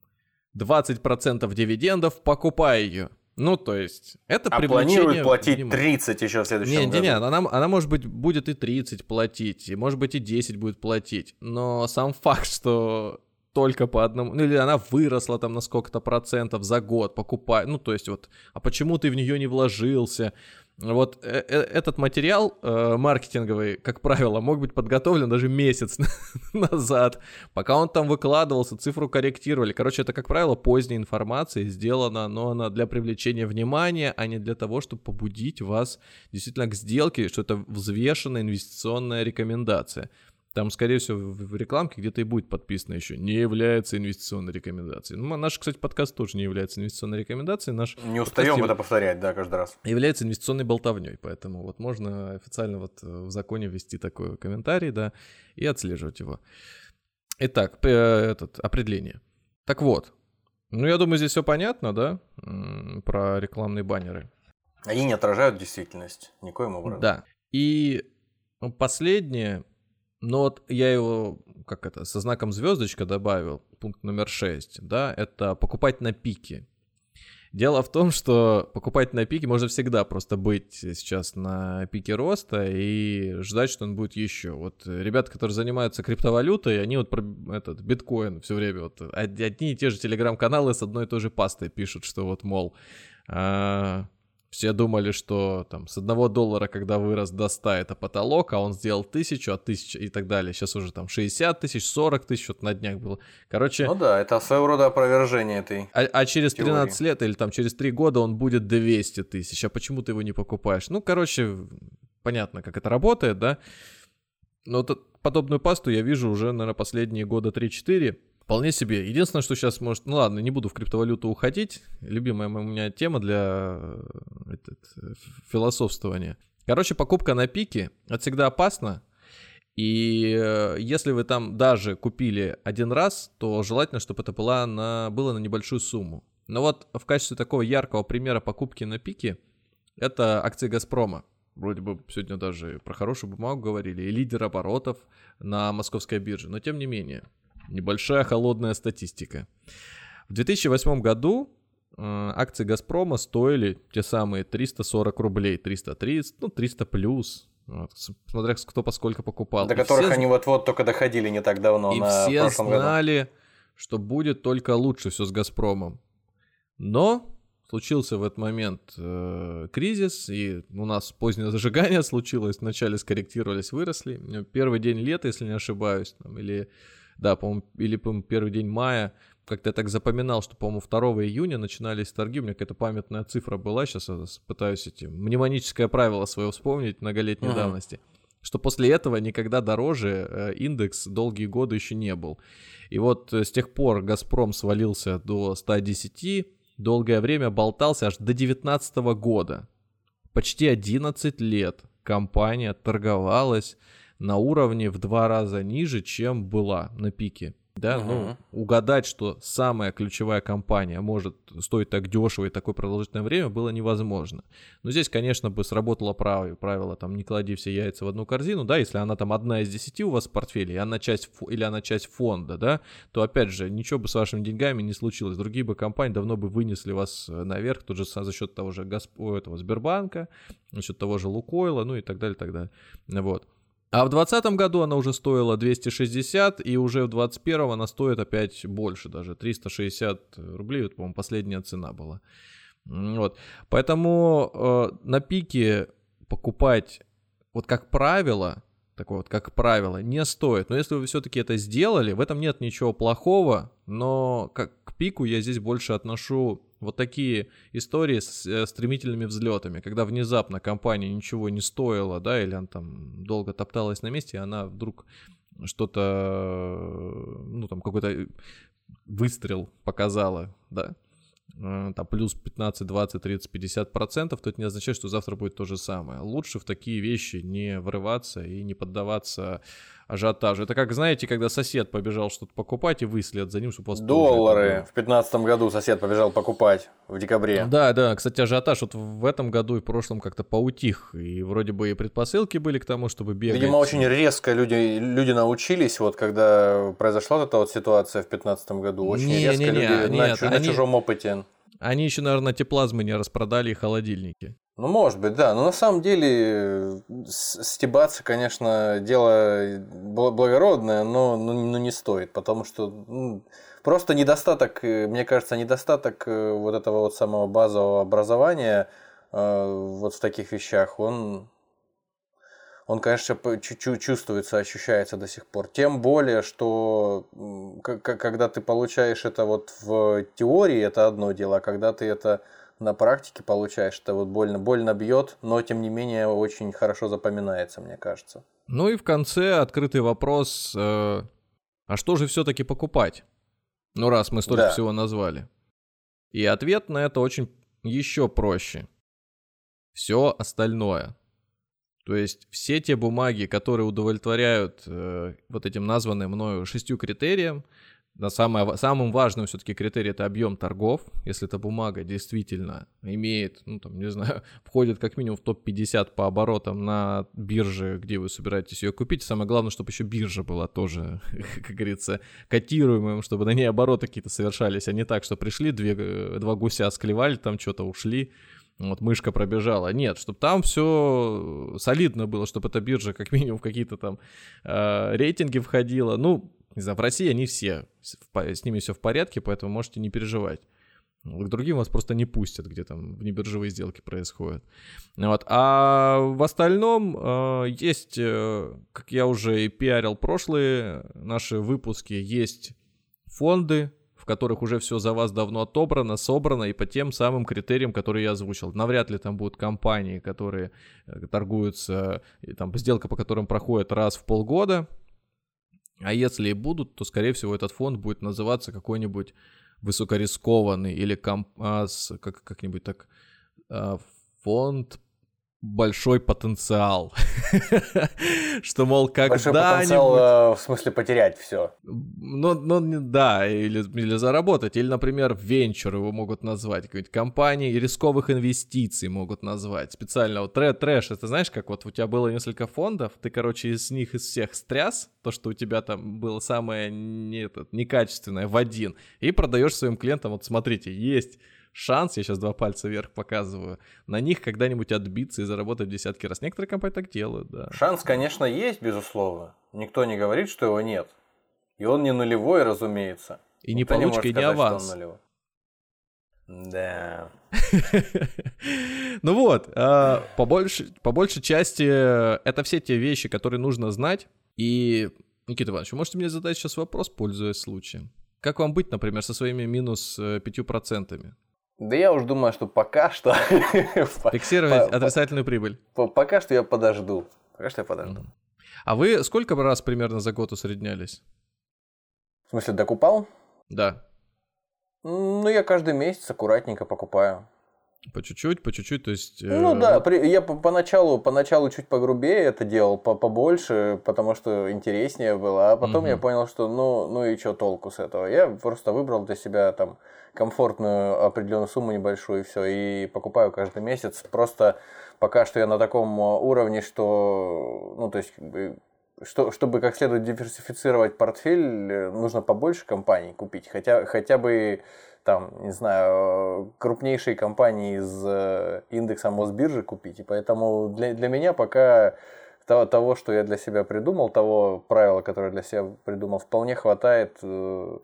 20% дивидендов, покупай ее. Ну, то есть, это а привлечение... планирует платить внимания. 30 еще в следующем не, году. Не, не, она, она, может быть, будет и 30 платить, и, может быть, и 10 будет платить. Но сам факт, что только по одному, ну или она выросла там на сколько-то процентов за год, покупай, ну то есть вот, а почему ты в нее не вложился? Вот э -э этот материал э маркетинговый, как правило, мог быть подготовлен даже месяц [laughs] назад, пока он там выкладывался, цифру корректировали. Короче, это, как правило, поздняя информация, сделана, но она для привлечения внимания, а не для того, чтобы побудить вас действительно к сделке, что это взвешенная инвестиционная рекомендация. Там, скорее всего, в рекламке где-то и будет подписано еще «Не является инвестиционной рекомендацией». Ну, наш, кстати, подкаст тоже не является инвестиционной рекомендацией. Наш не устаем это повторять, да, каждый раз. Является инвестиционной болтовней, поэтому вот можно официально вот э, в законе ввести такой комментарий, да, и отслеживать его. Итак, этот, определение. Так вот, ну, я думаю, здесь все понятно, да, про рекламные баннеры. Они не отражают действительность никоим образом. Да. И последнее, но вот я его, как это, со знаком звездочка добавил, пункт номер 6, да, это покупать на пике. Дело в том, что покупать на пике можно всегда просто быть сейчас на пике роста и ждать, что он будет еще. Вот ребята, которые занимаются криптовалютой, они вот про этот биткоин все время вот одни и те же телеграм-каналы с одной и той же пастой пишут, что вот, мол, а, все думали, что там с одного доллара, когда вырос до 100, это потолок, а он сделал тысячу, а тысяча и так далее. Сейчас уже там 60 тысяч, 40 тысяч, вот на днях было. Короче... Ну да, это своего рода опровержение этой А, а через теории. 13 лет или там через 3 года он будет 200 тысяч, а почему ты его не покупаешь? Ну, короче, понятно, как это работает, да? Но подобную пасту я вижу уже, наверное, последние года 3-4. Вполне себе. Единственное, что сейчас может... Ну ладно, не буду в криптовалюту уходить. Любимая у меня тема для э, этот, философствования. Короче, покупка на пике — это всегда опасно. И э, если вы там даже купили один раз, то желательно, чтобы это была на, было на небольшую сумму. Но вот в качестве такого яркого примера покупки на пике это акции «Газпрома». Вроде бы сегодня даже про хорошую бумагу говорили, и лидер оборотов на московской бирже. Но тем не менее, Небольшая холодная статистика. В 2008 году э, акции «Газпрома» стоили те самые 340 рублей, 330, ну 300 плюс, вот, смотря кто поскольку покупал. До и которых все... они вот-вот только доходили не так давно. И на все знали, году. что будет только лучше все с «Газпромом». Но случился в этот момент э, кризис, и у нас позднее зажигание [laughs] случилось, вначале скорректировались, выросли. Первый день лета, если не ошибаюсь, там, или да, по-моему, или, по-моему, первый день мая, как-то я так запоминал, что, по-моему, 2 июня начинались торги, у меня какая-то памятная цифра была, сейчас я пытаюсь эти мнемоническое правило свое вспомнить многолетней uh-huh. давности, что после этого никогда дороже э, индекс долгие годы еще не был. И вот э, с тех пор «Газпром» свалился до 110, долгое время болтался аж до 2019 года. Почти 11 лет компания торговалась на уровне в два раза ниже, чем была на пике. Да, uh-huh. ну, угадать, что самая ключевая компания может стоить так дешево и такое продолжительное время, было невозможно. Но здесь, конечно, бы сработало правило, правило там, не клади все яйца в одну корзину, да, если она там одна из десяти у вас в портфеле, и она часть, или она часть фонда, да, то, опять же, ничего бы с вашими деньгами не случилось. Другие бы компании давно бы вынесли вас наверх, тут же за счет того же Госп... этого Сбербанка, за счет того же Лукойла, ну и так далее, так далее. Вот. А в 2020 году она уже стоила 260, и уже в 2021 она стоит опять больше, даже 360 рублей, вот, по-моему, последняя цена была. Вот. Поэтому э, на пике покупать, вот как правило, такое вот как правило, не стоит. Но если вы все-таки это сделали, в этом нет ничего плохого, но как к пику я здесь больше отношу вот такие истории с э, стремительными взлетами, когда внезапно компания ничего не стоила, да, или она там долго топталась на месте, и она вдруг что-то, ну там какой-то выстрел показала, да, э, там плюс 15, 20, 30, 50 процентов, то это не означает, что завтра будет то же самое. Лучше в такие вещи не врываться и не поддаваться ажиотажу. Это как, знаете, когда сосед побежал что-то покупать, и вы след за ним, чтобы вас Доллары. В 2015 году сосед побежал покупать в декабре. Да, да. Кстати, ажиотаж вот в этом году и в прошлом как-то поутих. И вроде бы и предпосылки были к тому, чтобы бегать. Видимо, очень резко люди, люди научились, вот когда произошла эта вот ситуация в 2015 году. Очень не, резко не, не, люди нет, на, они... на чужом опыте. Они еще, наверное, те плазмы не распродали и холодильники. Ну, может быть, да. Но на самом деле стебаться, конечно, дело благородное, но, но, но не стоит, потому что ну, просто недостаток, э, мне кажется, недостаток э, вот этого вот самого базового образования э, вот в таких вещах, он, он, конечно, чуть-чуть чувствуется, ощущается до сих пор. Тем более, что когда ты получаешь это вот в теории, это одно дело, а когда ты это на практике получаешь, это вот больно, больно бьет, но тем не менее очень хорошо запоминается, мне кажется. Ну и в конце открытый вопрос, э, а что же все-таки покупать? Ну раз мы столько да. всего назвали. И ответ на это очень еще проще. Все остальное. То есть все те бумаги, которые удовлетворяют э, вот этим названным мною шестью критериям, на самое, самым важным все-таки критерий это объем торгов. Если эта бумага действительно имеет, ну там, не знаю, [laughs] входит как минимум в топ-50 по оборотам на бирже, где вы собираетесь ее купить. Самое главное, чтобы еще биржа была тоже, [laughs] как говорится, котируемым, чтобы на ней обороты какие-то совершались, а не так, что пришли, две, э, два гуся склевали, там что-то ушли, вот мышка пробежала. Нет, чтобы там все солидно было, чтобы эта биржа как минимум в какие-то там э, рейтинги входила. Ну, не знаю, в России они все, с ними все в порядке, поэтому можете не переживать. К другим вас просто не пустят, где там внебиржевые сделки происходят. Вот. А в остальном э, есть, э, как я уже и пиарил прошлые наши выпуски, есть фонды, в которых уже все за вас давно отобрано, собрано и по тем самым критериям, которые я озвучил. Навряд ли там будут компании, которые э, торгуются, там сделка по которым проходит раз в полгода, а если и будут, то, скорее всего, этот фонд будет называться какой-нибудь высокорискованный или комп... а, как, как-нибудь так а, фонд большой потенциал. [laughs] Что, мол, когда-нибудь... Большой потенциал, э, в смысле, потерять все. Ну, ну, да, или, или заработать. Или, например, венчур его могут назвать. Какие-нибудь компании рисковых инвестиций могут назвать. Специально вот трэ трэш, это знаешь, как вот у тебя было несколько фондов, ты, короче, из них из всех стряс, то, что у тебя там было самое не, этот, некачественное в один, и продаешь своим клиентам, вот смотрите, есть шанс, я сейчас два пальца вверх показываю, на них когда-нибудь отбиться и заработать десятки раз. Некоторые компании так делают, да. Шанс, конечно, есть, безусловно. Никто не говорит, что его нет. И он не нулевой, разумеется. И не получка, и не аванс. Да. [laughs] ну вот, а, по, больше, по большей части это все те вещи, которые нужно знать. И, Никита Иванович, вы можете мне задать сейчас вопрос, пользуясь случаем? Как вам быть, например, со своими минус э, пятью процентами? Да я уж думаю, что пока что... [laughs] Фиксировать отрицательную прибыль. Пока что я подожду. Пока что я подожду. А вы сколько раз примерно за год усреднялись? В смысле, докупал? Да. Ну, я каждый месяц аккуратненько покупаю. По чуть-чуть, по чуть-чуть, то есть... Ну э, да, при, я поначалу, поначалу чуть погрубее это делал, по побольше, потому что интереснее было, а потом угу. я понял, что ну, ну и что толку с этого. Я просто выбрал для себя там комфортную определенную сумму небольшую и все, и покупаю каждый месяц. Просто пока что я на таком уровне, что, ну то есть что, чтобы как следует диверсифицировать портфель, нужно побольше компаний купить, хотя, хотя бы там, не знаю, крупнейшие компании из э, индекса Мосбиржи купить. И поэтому для, для меня пока того, того, что я для себя придумал, того правила, которое для себя придумал, вполне хватает, э,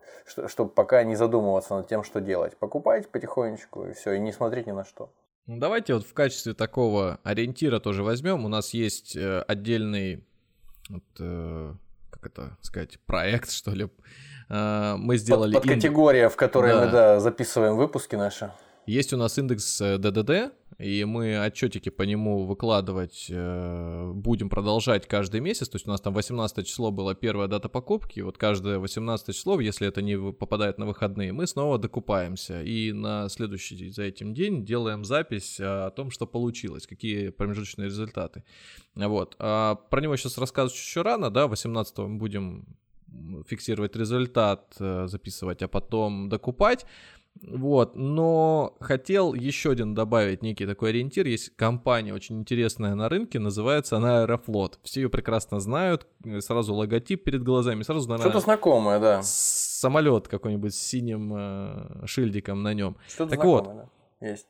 чтобы пока не задумываться над тем, что делать. Покупать потихонечку и все, и не смотреть ни на что. Ну, давайте вот в качестве такого ориентира тоже возьмем. У нас есть э, отдельный, вот, как это сказать, проект, что ли, Э, мы сделали... Под, под категория, в которой да. мы да, записываем выпуски наши. Есть у нас индекс ДДД, э, и мы отчетики по нему выкладывать э, будем продолжать каждый месяц. То есть у нас там 18 число была первая дата покупки, вот каждое 18 число, если это не попадает на выходные, мы снова докупаемся. И на следующий за этим день делаем запись о том, что получилось, какие промежуточные результаты. Вот. А про него сейчас рассказывать еще рано, да, 18 мы будем фиксировать результат, э, записывать, а потом докупать. Вот, но хотел еще один добавить некий такой ориентир. Есть компания очень интересная на рынке, называется она Аэрофлот. Все ее прекрасно знают, сразу логотип перед глазами, сразу, наверное... Что-то знакомое, да. Самолет какой-нибудь с синим э, шильдиком на нем. Что-то так знакомое, вот, да. Есть.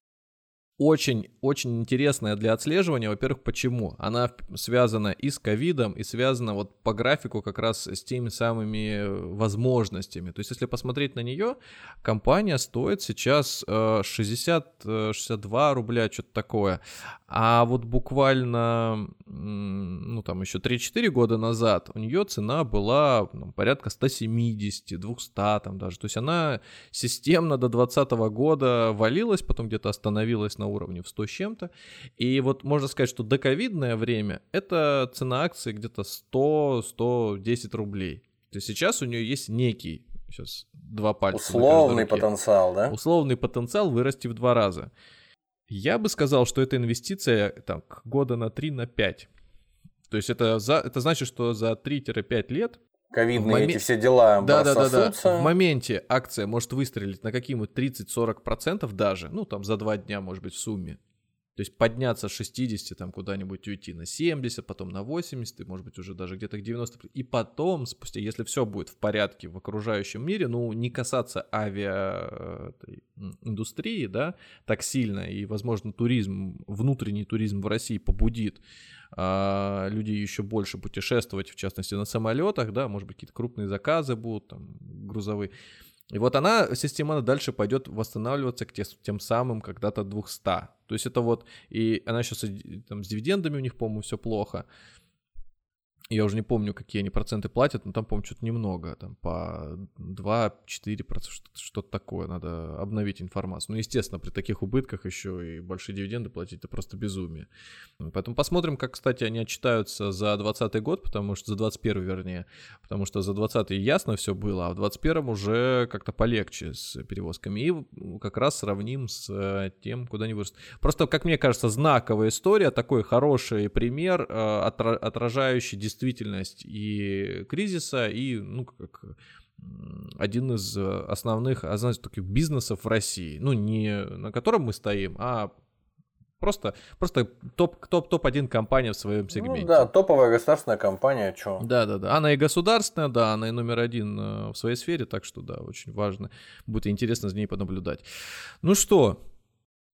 Очень-очень интересная для отслеживания. Во-первых, почему? Она связана и с ковидом, и связана вот по графику как раз с теми самыми возможностями. То есть, если посмотреть на нее, компания стоит сейчас 60-62 э, рубля, что-то такое. А вот буквально, ну там еще 3-4 года назад у нее цена была ну, порядка 170, 200 там даже. То есть она системно до 2020 года валилась, потом где-то остановилась на уровне в 100 с чем-то. И вот можно сказать, что доковидное время это цена акции где-то 100-110 рублей. То есть сейчас у нее есть некий, сейчас два пальца. Условный потенциал, да? Условный потенциал вырасти в два раза. Я бы сказал, что это инвестиция так, года на 3 на 5. То есть это, за, это значит, что за 3-5 лет ковидные момен... эти все дела да, да, да, да. В моменте акция может выстрелить на какие-нибудь 30-40% даже, ну там за два дня, может быть, в сумме. То есть подняться с 60 там куда-нибудь уйти на 70, потом на 80, и, может быть уже даже где-то к 90. И потом, спустя, если все будет в порядке в окружающем мире, ну не касаться авиаиндустрии, да, так сильно, и, возможно, туризм, внутренний туризм в России побудит а, людей еще больше путешествовать, в частности на самолетах, да, может быть какие-то крупные заказы будут, там, грузовые. И вот она, система дальше пойдет восстанавливаться к тем самым когда-то 200. То есть это вот, и она сейчас там с дивидендами у них, по-моему, все плохо. Я уже не помню, какие они проценты платят, но там, по-моему, что-то немного, там по 2-4%, что-то такое, надо обновить информацию. Ну, естественно, при таких убытках еще и большие дивиденды платить, это просто безумие. Поэтому посмотрим, как, кстати, они отчитаются за 2020 год, потому что за 21 вернее, потому что за 20 ясно все было, а в 21 уже как-то полегче с перевозками. И как раз сравним с тем, куда они вырастут. Просто, как мне кажется, знаковая история, такой хороший пример, э, отражающий действительно действительность и кризиса, и, ну, как один из основных, а знаете, таких бизнесов в России. Ну, не на котором мы стоим, а Просто, просто топ, топ, топ-1 компания в своем ну сегменте. Ну, да, топовая государственная компания, что? Да, да, да. Она и государственная, да, она и номер один э, в своей сфере, так что да, очень важно. Будет интересно за ней понаблюдать. Ну что,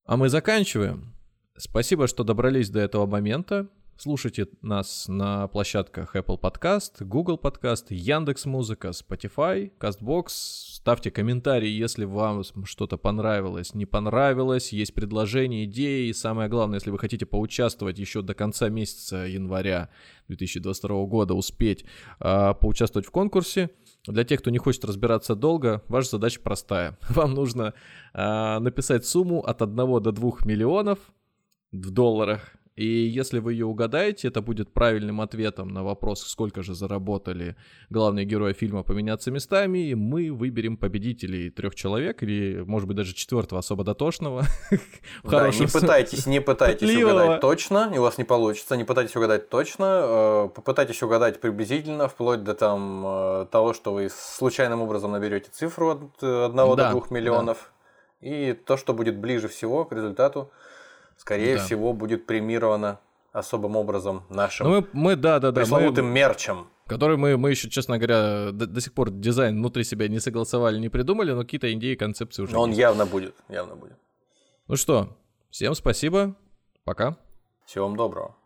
а мы заканчиваем. Спасибо, что добрались до этого момента. Слушайте нас на площадках Apple Podcast, Google Podcast, Яндекс Музыка, Spotify, CastBox. Ставьте комментарии, если вам что-то понравилось, не понравилось, есть предложения, идеи. И самое главное, если вы хотите поучаствовать еще до конца месяца января 2022 года, успеть э, поучаствовать в конкурсе. Для тех, кто не хочет разбираться долго, ваша задача простая. [laughs] Вам нужно э, написать сумму от 1 до 2 миллионов в долларах и если вы ее угадаете, это будет правильным ответом на вопрос, сколько же заработали главные герои фильма «Поменяться местами», и мы выберем победителей трех человек, или, может быть, даже четвертого особо дотошного. [laughs] Да, не пытайтесь, не пытайтесь угадать точно, и у вас не получится, не пытайтесь угадать точно, э, попытайтесь угадать приблизительно, вплоть до там э, того, что вы случайным образом наберете цифру от 1 э, до 2 миллионов, и то, что будет ближе всего к результату, скорее да. всего, будет премировано особым образом нашим ну, мы, мы, да, да, да, пресловутым мы, мерчем. Который мы, мы еще, честно говоря, до, до сих пор дизайн внутри себя не согласовали, не придумали, но какие-то идеи, концепции уже Но он явно будет, явно будет. Ну что, всем спасибо, пока. Всего вам доброго.